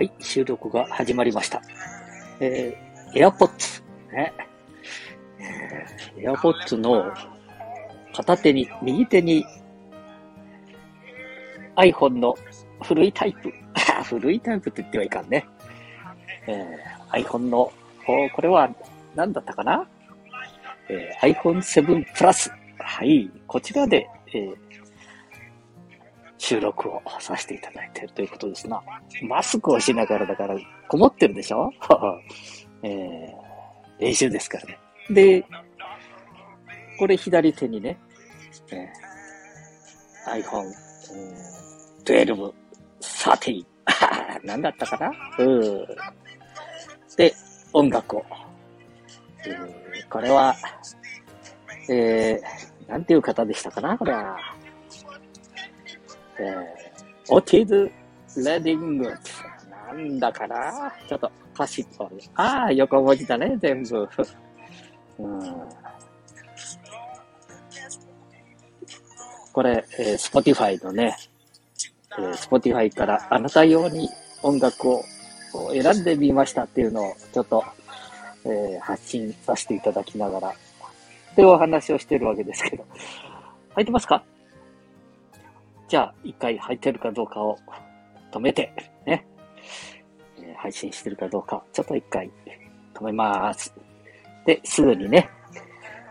はい、収録が始まりました。えー、AirPods。ね。えー、AirPods の片手に、右手に iPhone の古いタイプ。古いタイプって言ってはいかんね。えー、iPhone の、これは何だったかな、えー、iPhone7 Plus。はい、こちらで、えー、収録をさせていただいているということですな。マスクをしながらだから、こもってるでしょ？えー、練習ですからね。で、これ左手にね、えー、iPhone、12、13、何だったかな？うん。で、音楽を。えー、これは、えー、なんていう方でしたかな？これは。えー、オティズ・レディング。なんだかな？ちょっと歌詞と、ああ、横文字だね、全部。うん、これ、えー、Spotify のね、えー、Spotify からあなた用に音楽を選んでみましたっていうのをちょっと、えー、発信させていただきながら、ってお話をしてるわけですけど。入ってますか？じゃあ、一回入ってるかどうかを止めて、ね。配信してるかどうか、ちょっと一回止めます。で、すぐにね、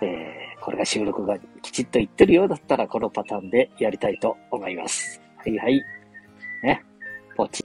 えー、これが収録がきちっといってるようだったら、このパターンでやりたいと思います。はいはい。ね。ポチ。